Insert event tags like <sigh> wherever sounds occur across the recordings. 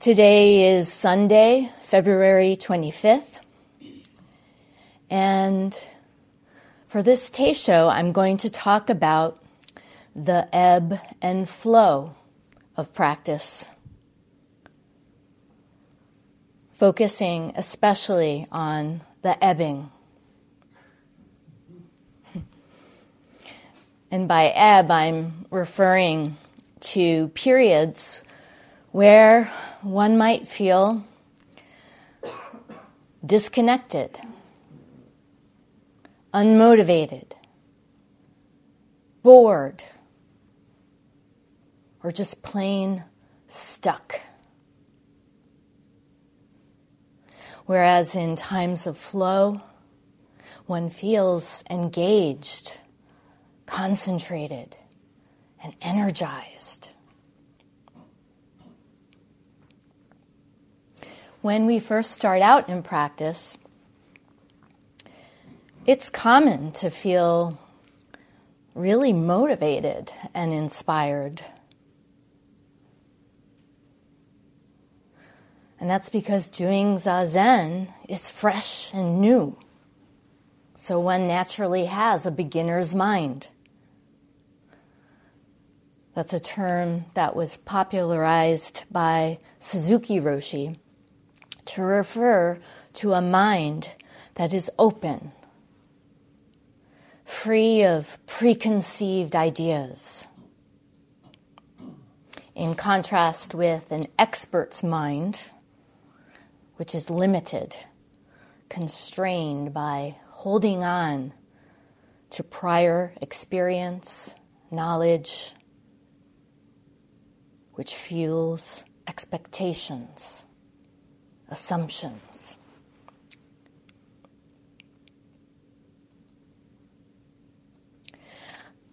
Today is Sunday, February 25th. And for this Teisho, I'm going to talk about the ebb and flow of practice, focusing especially on the ebbing. And by ebb, I'm referring to periods where one might feel disconnected, unmotivated, bored, or just plain stuck. Whereas in times of flow, one feels engaged, concentrated, and energized. When we first start out in practice, it's common to feel really motivated and inspired. And that's because doing Zazen is fresh and new. So one naturally has a beginner's mind. That's a term that was popularized by Suzuki Roshi to refer to a mind that is open, free of preconceived ideas. In contrast with an expert's mind, which is limited, constrained by holding on to prior experience, knowledge, which fuels expectations, assumptions.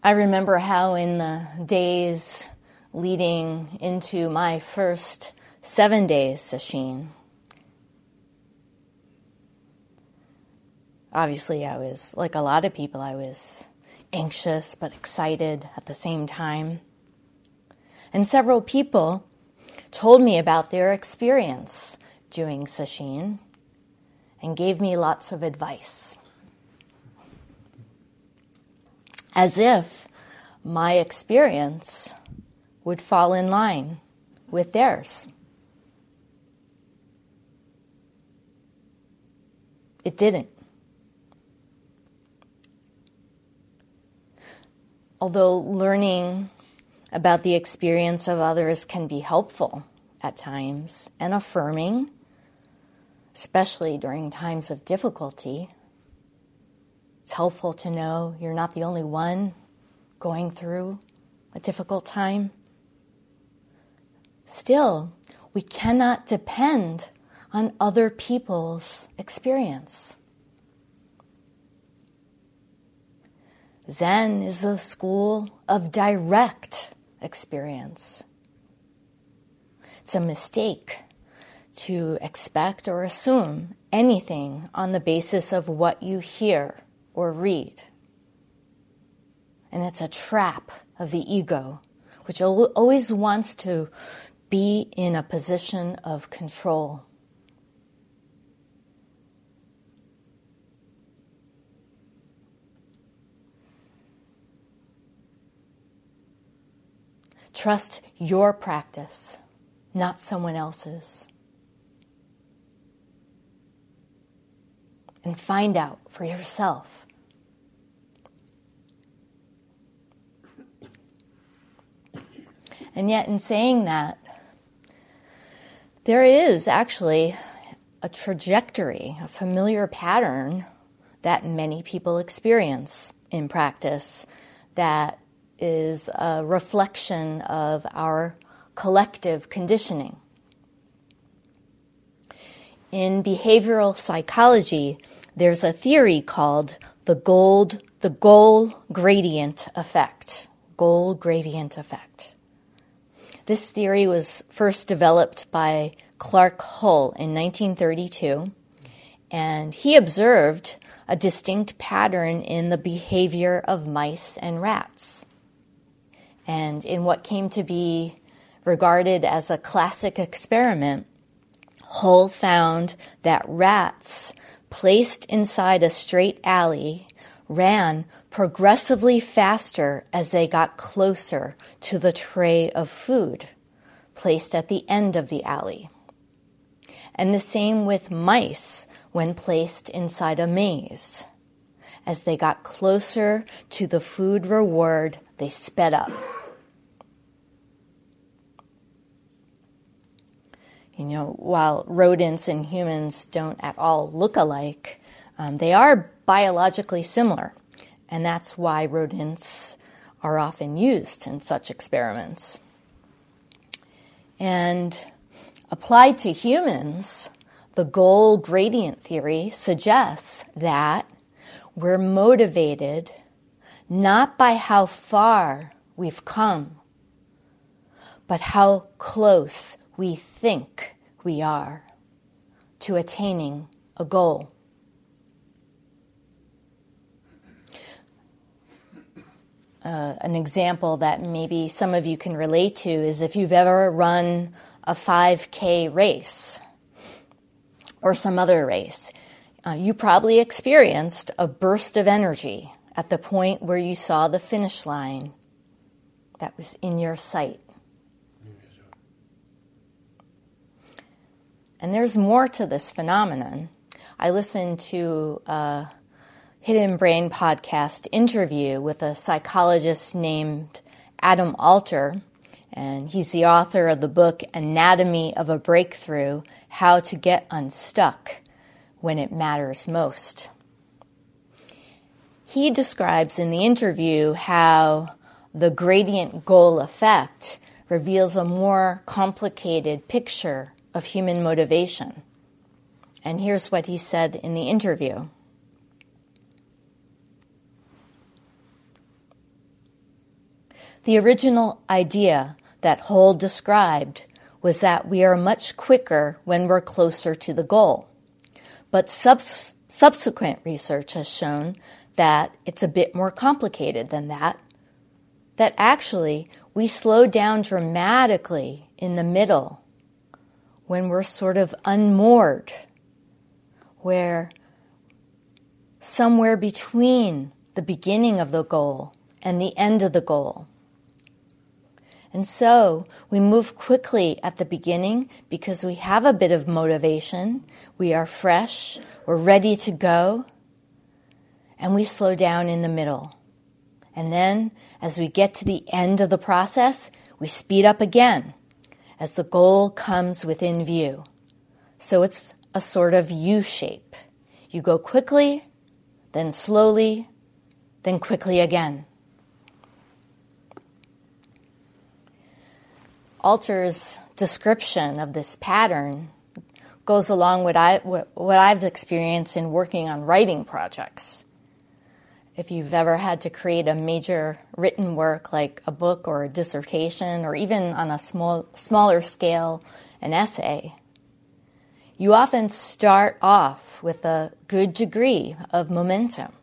I remember how, in the days leading into my first seven days sesshin, obviously I was, like a lot of people, I was anxious but excited at the same time. And several people told me about their experience doing sesshin and gave me lots of advice. As if my experience would fall in line with theirs. It didn't. Although learning about the experience of others can be helpful at times and affirming, especially during times of difficulty. It's helpful to know you're not the only one going through a difficult time. Still, we cannot depend on other people's experience. Zen is a school of direct experience. It's a mistake to expect or assume anything on the basis of what you hear or read. And it's a trap of the ego, which always wants to be in a position of control. Trust your practice, not someone else's. And find out for yourself. And yet, in saying that, there is actually a trajectory, a familiar pattern that many people experience in practice that is a reflection of our collective conditioning. In behavioral psychology, there's a theory called the gold, the goal gradient effect. Goal gradient effect. This theory was first developed by Clark Hull in 1932, and he observed a distinct pattern in the behavior of mice and rats and in what came to be regarded as a classic experiment, Hull found that rats placed inside a straight alley ran progressively faster as they got closer to the tray of food placed at the end of the alley. And the same with mice when placed inside a maze. As they got closer to the food reward, they sped up. You know, while rodents and humans don't at all look alike, um, they are biologically similar, and that's why rodents are often used in such experiments. And applied to humans, the goal gradient theory suggests that we're motivated not by how far we've come, but how close we think we are to attaining a goal. Uh, an example that maybe some of you can relate to is if you've ever run a 5K race or some other race, uh, you probably experienced a burst of energy at the point where you saw the finish line that was in your sight. And there's more to this phenomenon. I listened to a Hidden Brain podcast interview with a psychologist named Adam Alter, and he's the author of the book Anatomy of a Breakthrough How to Get Unstuck When It Matters Most. He describes in the interview how the gradient goal effect reveals a more complicated picture of human motivation. And here's what he said in the interview. The original idea that Hull described was that we are much quicker when we're closer to the goal. But subs- subsequent research has shown that it's a bit more complicated than that. That actually we slow down dramatically in the middle when we're sort of unmoored, where somewhere between the beginning of the goal and the end of the goal. And so we move quickly at the beginning because we have a bit of motivation, we are fresh, we're ready to go, and we slow down in the middle. And then as we get to the end of the process, we speed up again as the goal comes within view. So it's a sort of U shape. You go quickly, then slowly, then quickly again. Alter's description of this pattern goes along with I, what I've experienced in working on writing projects if you've ever had to create a major written work like a book or a dissertation or even on a small, smaller scale an essay, you often start off with a good degree of momentum.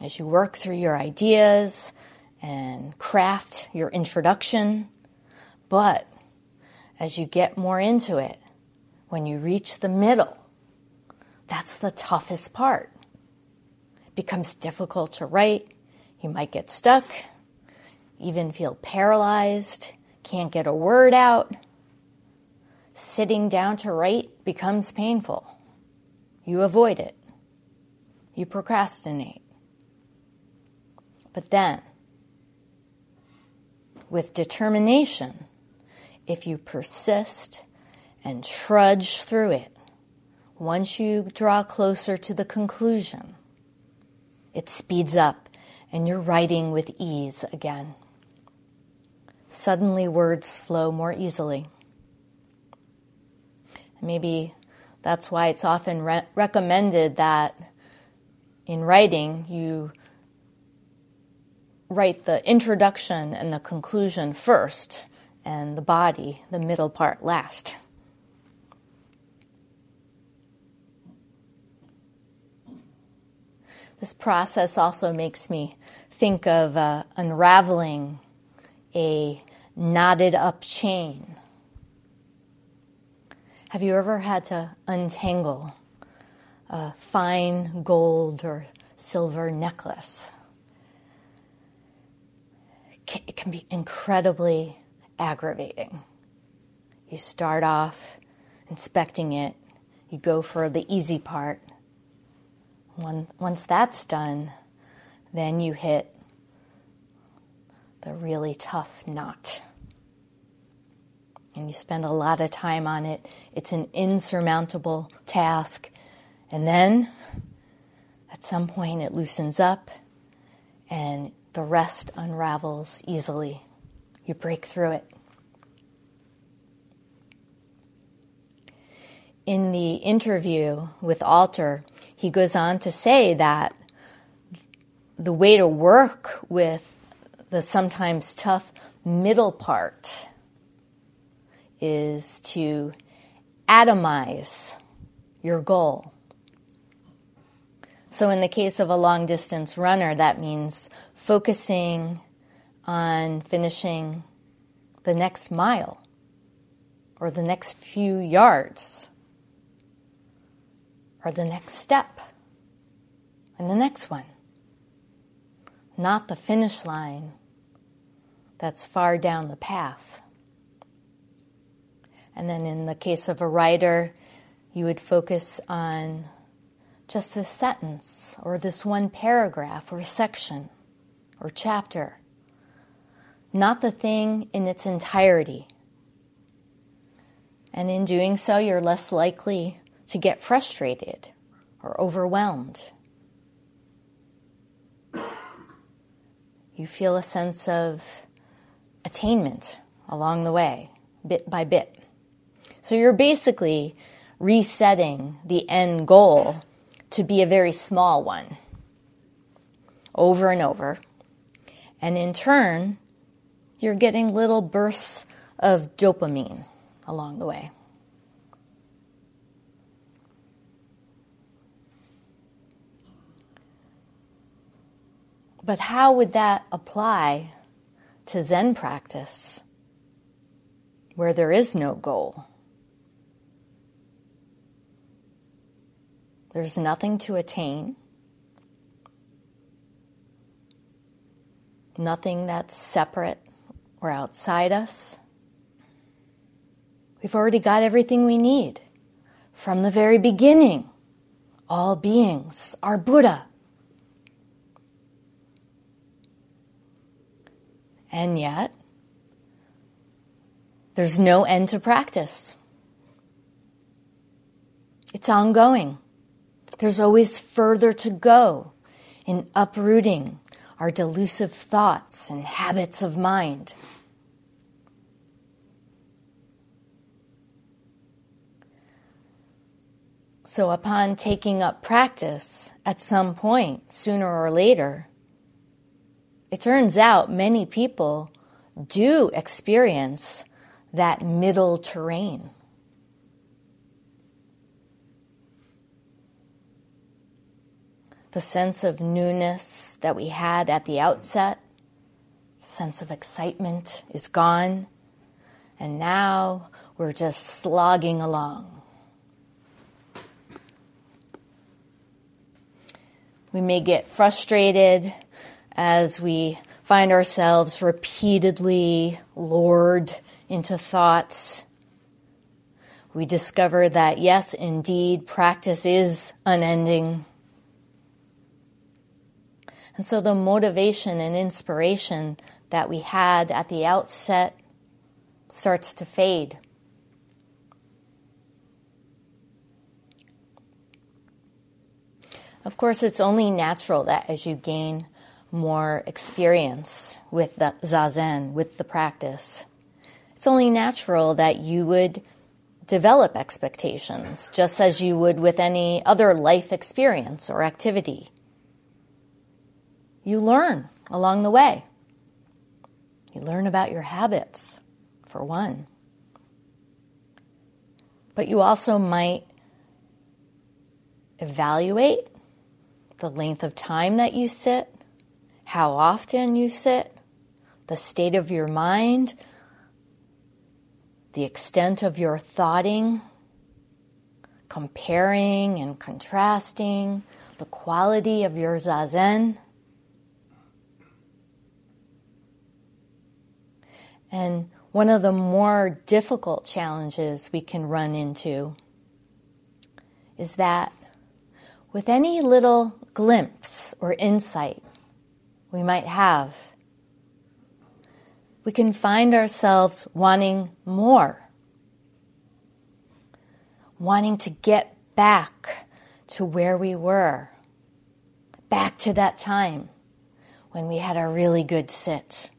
As you work through your ideas and craft your introduction, but as you get more into it, when you reach the middle, that's the toughest part becomes difficult to write. You might get stuck, even feel paralyzed, can't get a word out. Sitting down to write becomes painful. You avoid it. You procrastinate. But then, with determination, if you persist and trudge through it, once you draw closer to the conclusion, it speeds up, and you're writing with ease again. Suddenly, words flow more easily. Maybe that's why it's often re- recommended that in writing you write the introduction and the conclusion first, and the body, the middle part, last. This process also makes me think of uh, unraveling a knotted up chain. Have you ever had to untangle a fine gold or silver necklace? It can be incredibly aggravating. You start off inspecting it, you go for the easy part. Once that's done, then you hit the really tough knot. And you spend a lot of time on it. It's an insurmountable task. And then at some point it loosens up and the rest unravels easily. You break through it. In the interview with Alter, he goes on to say that the way to work with the sometimes tough middle part is to atomize your goal. So, in the case of a long distance runner, that means focusing on finishing the next mile or the next few yards or the next step and the next one, not the finish line that's far down the path. And then in the case of a writer, you would focus on just this sentence or this one paragraph or section or chapter, not the thing in its entirety. And in doing so, you're less likely to get frustrated or overwhelmed. You feel a sense of attainment along the way, bit by bit. So you're basically resetting the end goal to be a very small one over and over. And in turn, you're getting little bursts of dopamine along the way. But how would that apply to Zen practice where there is no goal. There's nothing to attain, nothing that's separate or outside us. We've already got everything we need from the very beginning. All beings are Buddha. And yet, there's no end to practice. It's ongoing. There's always further to go in uprooting our delusive thoughts and habits of mind. So, upon taking up practice at some point, sooner or later, it turns out many people do experience that middle terrain. The sense of newness that we had at the outset, sense of excitement is gone, and now we're just slogging along. We may get frustrated as we find ourselves repeatedly lured into thoughts. We discover that, yes, indeed, practice is unending. And so the motivation and inspiration that we had at the outset starts to fade. Of course, it's only natural that as you gain more experience with the zazen, with the practice, it's only natural that you would develop expectations, just as you would with any other life experience or activity. You learn along the way. You learn about your habits, for one. But you also might evaluate the length of time that you sit how often you sit, the state of your mind, the extent of your thoughting, comparing and contrasting, the quality of your zazen. And one of the more difficult challenges we can run into is that with any little glimpse or insight we might have, we can find ourselves wanting more, wanting to get back to where we were, back to that time when we had a really good sit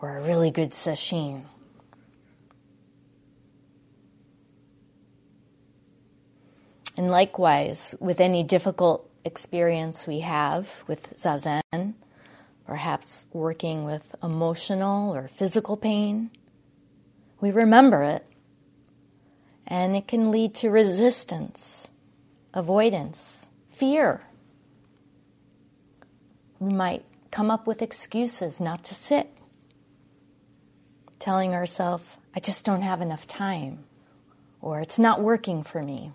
or a really good sesshin. And likewise, with any difficult experience we have with zazen, perhaps working with emotional or physical pain, we remember it, and it can lead to resistance, avoidance, fear. We might come up with excuses not to sit, telling ourselves, I just don't have enough time, or it's not working for me.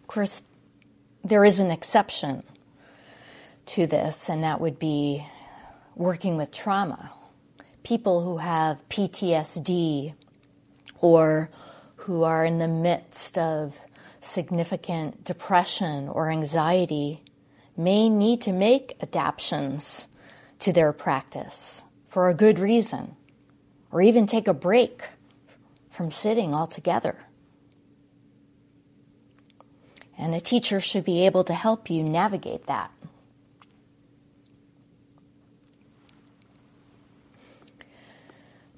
Of course, there is an exception to this, and that would be working with trauma. People who have PTSD or who are in the midst of significant depression or anxiety may need to make adaptations to their practice for a good reason, or even take a break from sitting altogether. And a teacher should be able to help you navigate that.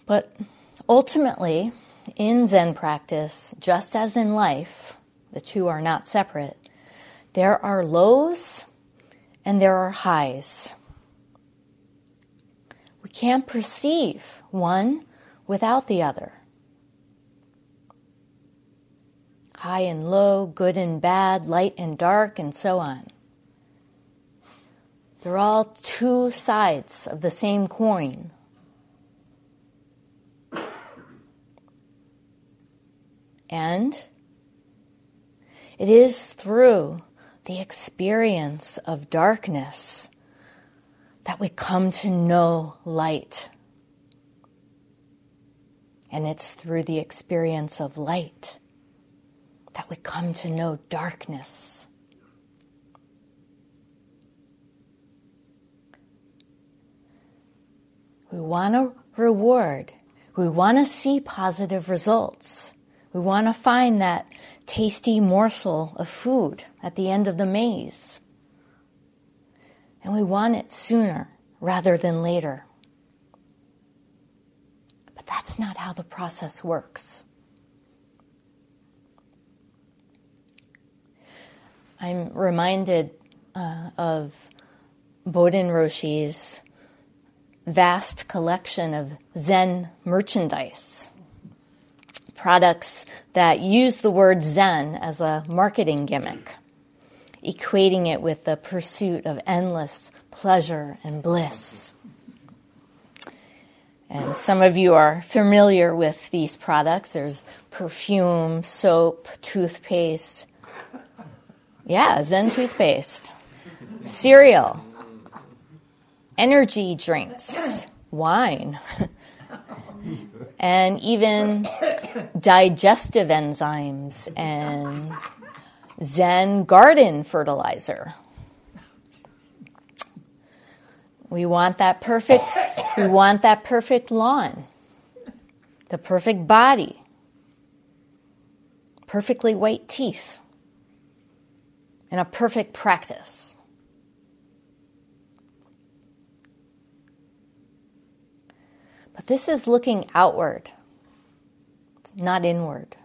But ultimately, in Zen practice, just as in life, the two are not separate, there are lows and there are highs. We can't perceive one without the other. High and low, good and bad, light and dark, and so on. They're all two sides of the same coin. And it is through the experience of darkness that we come to know light. And it's through the experience of light that we come to know darkness. We want a reward. We want to see positive results. We want to find that tasty morsel of food at the end of the maze. And we want it sooner rather than later. But that's not how the process works. I'm reminded uh, of Bodhin Roshi's vast collection of Zen merchandise, products that use the word Zen as a marketing gimmick, equating it with the pursuit of endless pleasure and bliss. And some of you are familiar with these products. There's perfume, soap, toothpaste, yeah, Zen toothpaste, cereal, energy drinks, wine, and even digestive enzymes and Zen garden fertilizer. We want that perfect we want that perfect lawn. The perfect body. Perfectly white teeth and a perfect practice. But this is looking outward, it's not inward.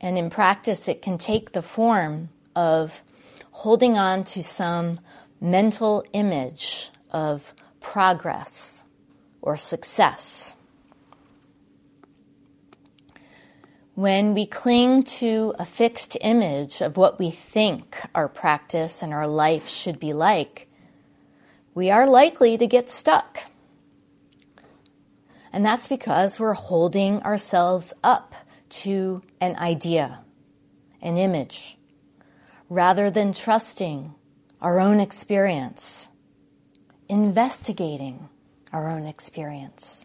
And in practice, it can take the form of holding on to some mental image of progress or success. When we cling to a fixed image of what we think our practice and our life should be like, we are likely to get stuck. And that's because we're holding ourselves up to an idea, an image, rather than trusting our own experience, investigating our own experience.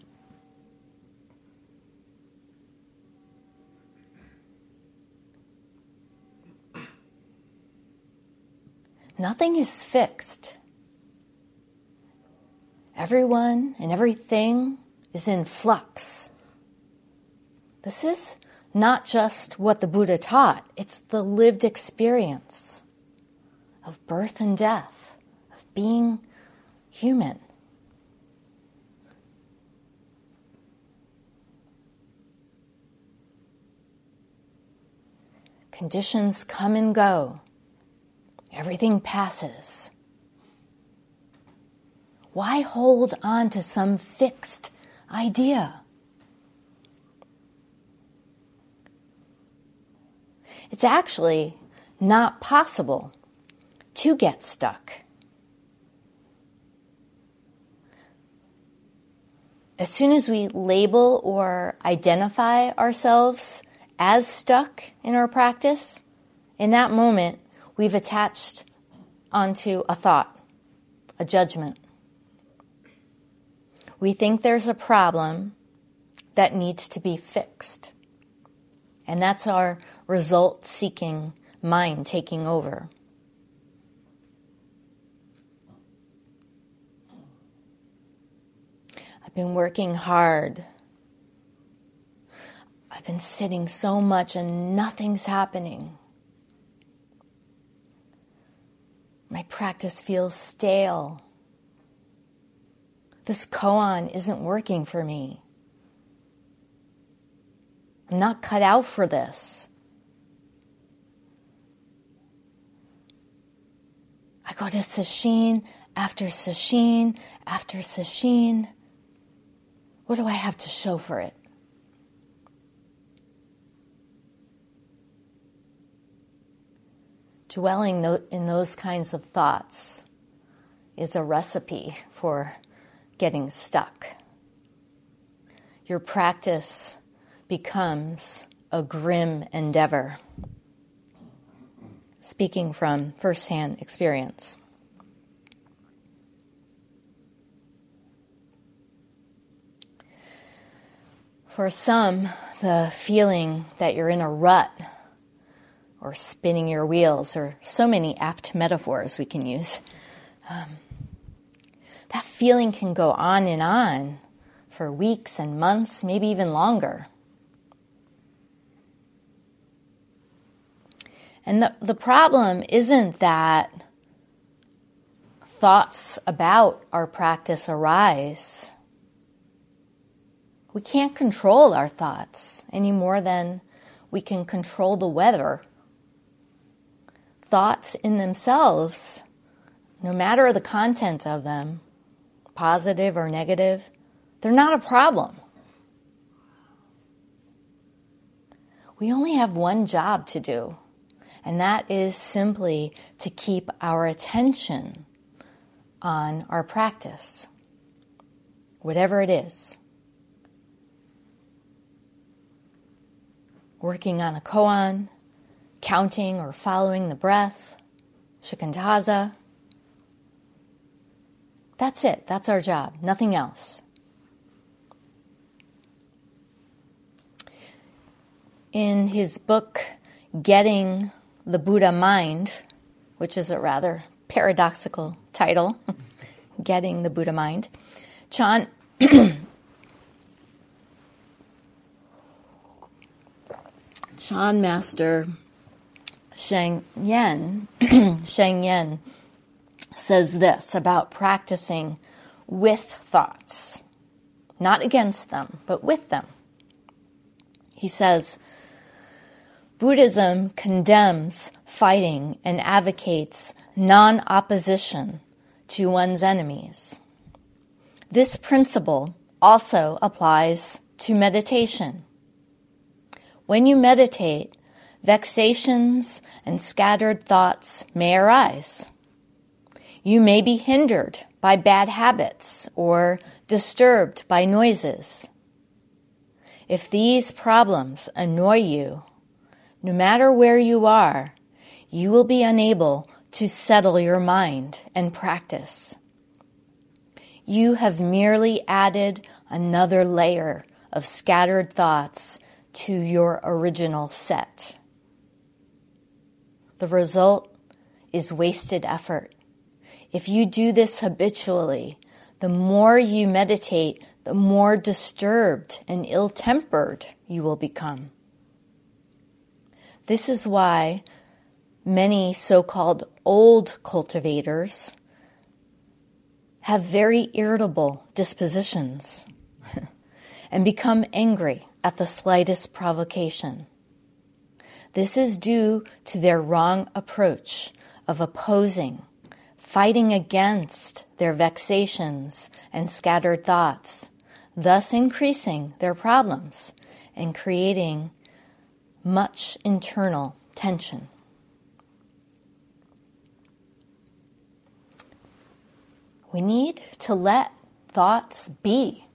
Nothing is fixed. Everyone and everything is in flux. This is not just what the Buddha taught, it's the lived experience of birth and death, of being human. Conditions come and go. Everything passes. Why hold on to some fixed idea? It's actually not possible to get stuck. As soon as we label or identify ourselves as stuck in our practice, in that moment, we've attached onto a thought, a judgment. We think there's a problem that needs to be fixed. And that's our result seeking mind taking over. I've been working hard. I've been sitting so much and nothing's happening. My practice feels stale. This koan isn't working for me. I'm not cut out for this. I go to sesshin after sesshin after sesshin. What do I have to show for it? Dwelling in those kinds of thoughts is a recipe for getting stuck. Your practice becomes a grim endeavor. Speaking from firsthand experience. For some, the feeling that you're in a rut or spinning your wheels, or so many apt metaphors we can use. Um, that feeling can go on and on for weeks and months, maybe even longer. And the, the problem isn't that thoughts about our practice arise. We can't control our thoughts any more than we can control the weather thoughts in themselves, no matter the content of them, positive or negative, they're not a problem. We only have one job to do, and that is simply to keep our attention on our practice, whatever it is. Working on a koan, counting or following the breath, shikantaza. That's it. That's our job. Nothing else. In his book, Getting the Buddha Mind, which is a rather paradoxical title, <laughs> Getting the Buddha Mind, Chan <clears throat> Chan Master Sheng Yen, <clears throat> Sheng Yen says this about practicing with thoughts, not against them, but with them. He says, Buddhism condemns fighting and advocates non opposition to one's enemies. This principle also applies to meditation. When you meditate, vexations and scattered thoughts may arise. You may be hindered by bad habits or disturbed by noises. If these problems annoy you, no matter where you are, you will be unable to settle your mind and practice. You have merely added another layer of scattered thoughts to your original set. The result is wasted effort. If you do this habitually, the more you meditate, the more disturbed and ill tempered you will become. This is why many so called old cultivators have very irritable dispositions <laughs> and become angry at the slightest provocation. This is due to their wrong approach of opposing, fighting against their vexations and scattered thoughts, thus increasing their problems and creating much internal tension. We need to let thoughts be.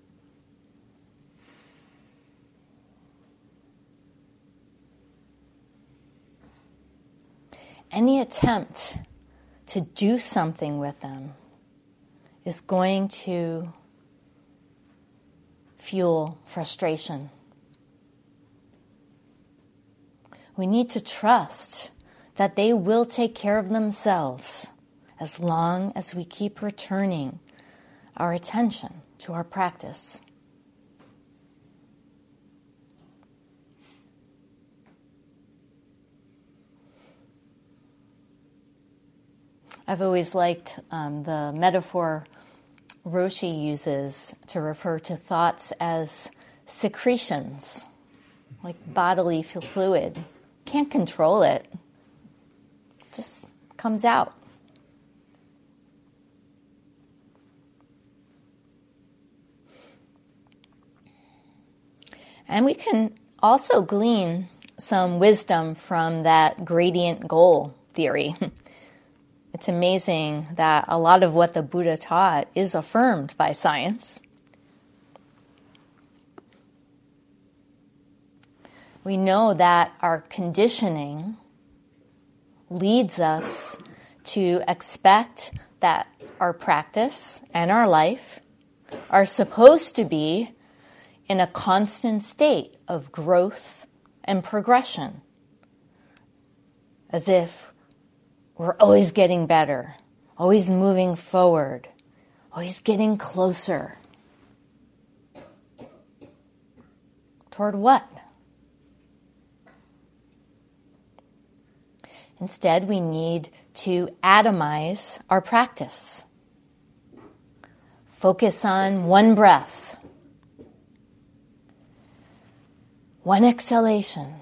Any attempt to do something with them is going to fuel frustration. We need to trust that they will take care of themselves as long as we keep returning our attention to our practice. I've always liked um, the metaphor Roshi uses to refer to thoughts as secretions, like bodily fluid. Can't control it, just comes out. And we can also glean some wisdom from that gradient goal theory. <laughs> it's amazing that a lot of what the Buddha taught is affirmed by science. We know that our conditioning leads us to expect that our practice and our life are supposed to be in a constant state of growth and progression, as if we're always getting better, always moving forward, always getting closer. Toward what? Instead, we need to atomize our practice. Focus on one breath One exhalation.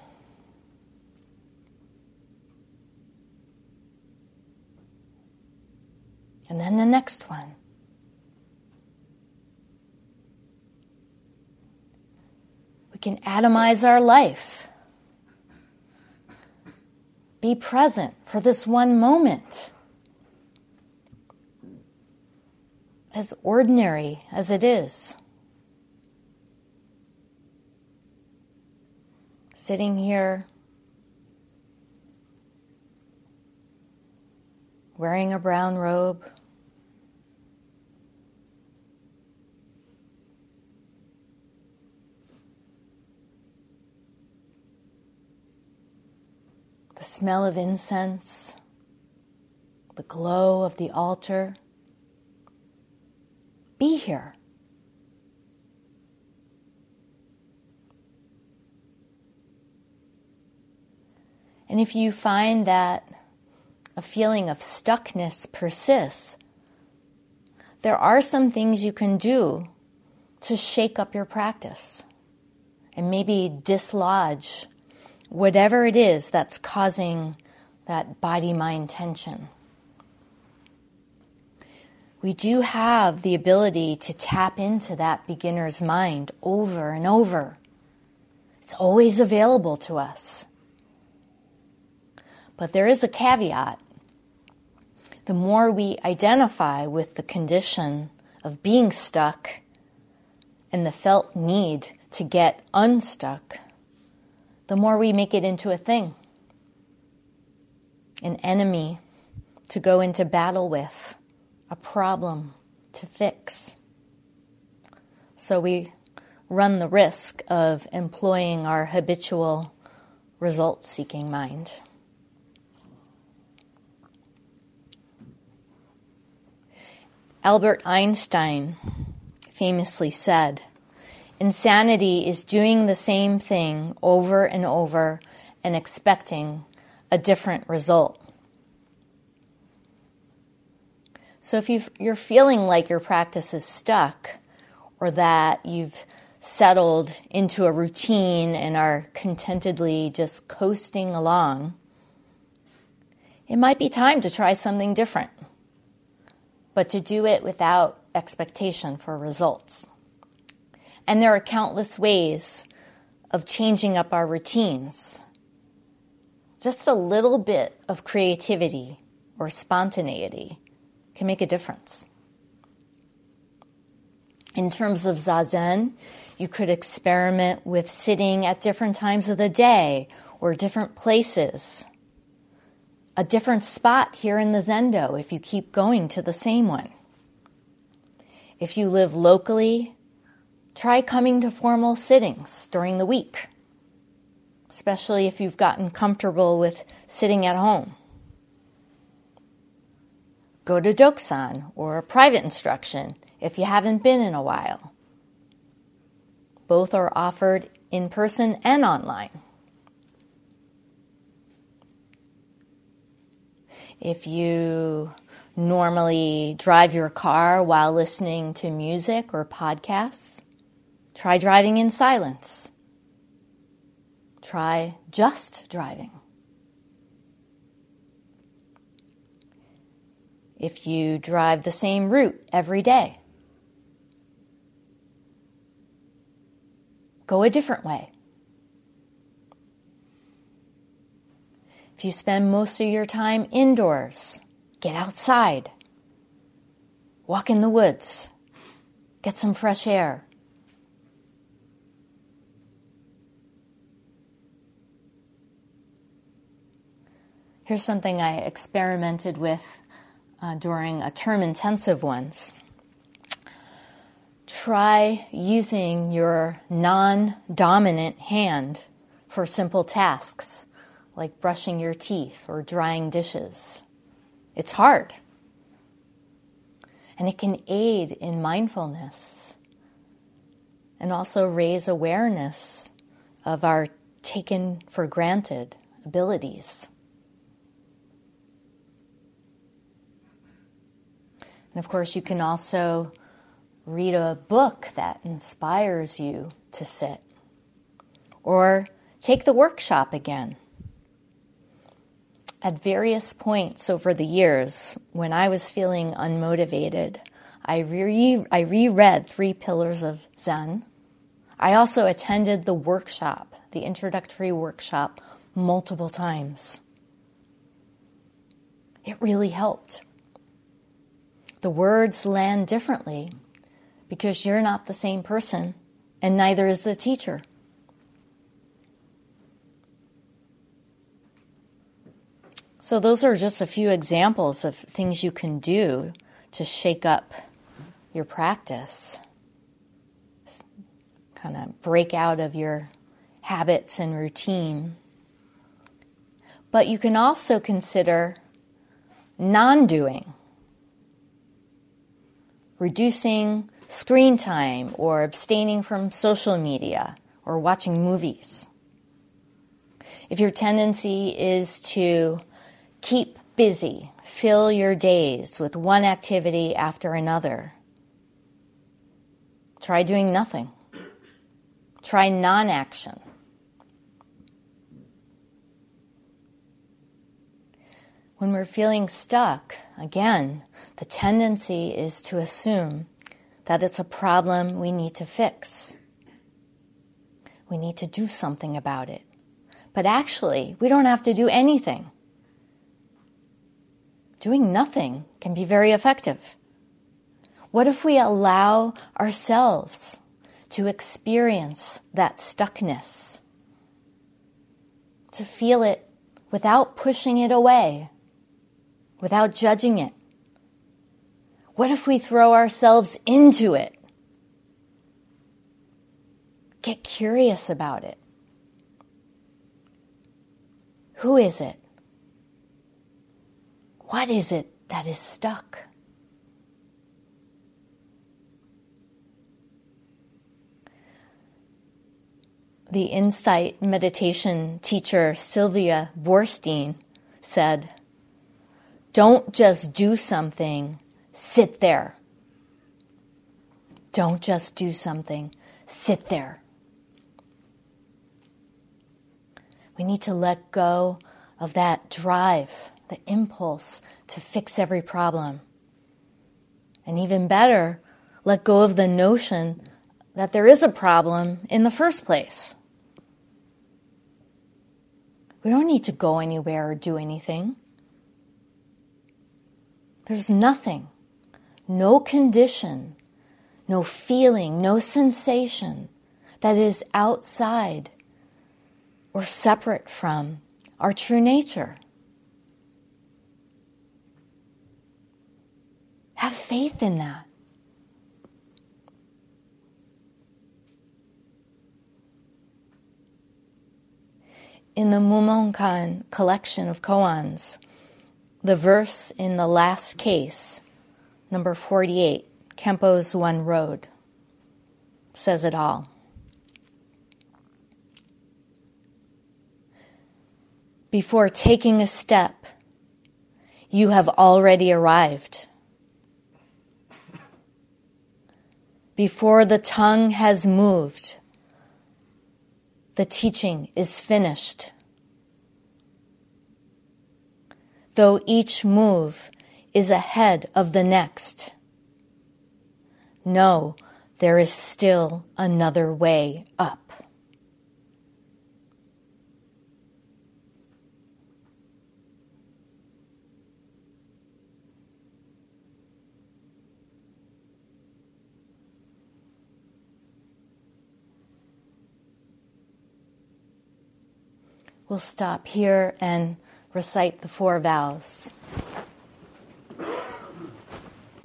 And then the next one. We can atomize our life. Be present for this one moment. As ordinary as it is. sitting here wearing a brown robe. The smell of incense, the glow of the altar. Be here. And if you find that a feeling of stuckness persists, there are some things you can do to shake up your practice and maybe dislodge whatever it is that's causing that body mind tension. We do have the ability to tap into that beginner's mind over and over. It's always available to us. But there is a caveat. the more we identify with the condition of being stuck and the felt need to get unstuck, the more we make it into a thing, an enemy to go into battle with, a problem to fix. So we run the risk of employing our habitual result seeking mind. Albert Einstein famously said, Insanity is doing the same thing over and over and expecting a different result. So if you are feeling like your practice is stuck or that you've settled into a routine and are contentedly just coasting along, it might be time to try something different, but to do it without expectation for results. And there are countless ways of changing up our routines. Just a little bit of creativity or spontaneity can make a difference. In terms of zazen, you could experiment with sitting at different times of the day or different places. A different spot here in the zendo if you keep going to the same one. If you live locally, try coming to formal sittings during the week, especially if you've gotten comfortable with sitting at home. Go to Dokusan or private instruction if you haven't been in a while. Both are offered in person and online. If you normally drive your car while listening to music or podcasts, Try driving in silence. Try just driving. If you drive the same route every day, go a different way. If you spend most of your time indoors, get outside, walk in the woods, get some fresh air. Here's something I experimented with uh, during a term intensive once. Try using your non dominant hand for simple tasks like brushing your teeth or drying dishes. It's hard. And it can aid in mindfulness and also raise awareness of our taken for granted abilities. And of course, you can also read a book that inspires you to sit, or take the workshop again. At various points over the years, when I was feeling unmotivated, I, re- I reread Three Pillars of Zen. I also attended the workshop, the introductory workshop, multiple times. It really helped the words land differently because you're not the same person, and neither is the teacher. So, those are just a few examples of things you can do to shake up your practice, kind of break out of your habits and routine. But you can also consider non doing reducing screen time or abstaining from social media or watching movies. If your tendency is to keep busy, fill your days with one activity after another, try doing nothing. Try non action. When we're feeling stuck, again, the tendency is to assume that it's a problem we need to fix. We need to do something about it. But actually, we don't have to do anything. doing nothing can be very effective. What if we allow ourselves to experience that stuckness, to feel it without pushing it away, without judging it? What if we throw ourselves into it? Get curious about it. Who is it? What is it that is stuck? The insight meditation teacher Sylvia Boorstein said, Don't just do something, sit there. Don't just do something, sit there. We need to let go of that drive, the impulse to fix every problem. And even better, let go of the notion that there is a problem in the first place. We don't need to go anywhere or do anything. There's nothing, no condition, no feeling, no sensation that is outside or separate from our true nature. Have faith in that. In the Mumonkan collection of koans, the verse in the last case, number 48, Kempo's One Road, says it all. before taking a step, you have already arrived. Before the tongue has moved, the teaching is finished. Though each move is ahead of the next, No, there is still another way up. We'll stop here and recite the four vows.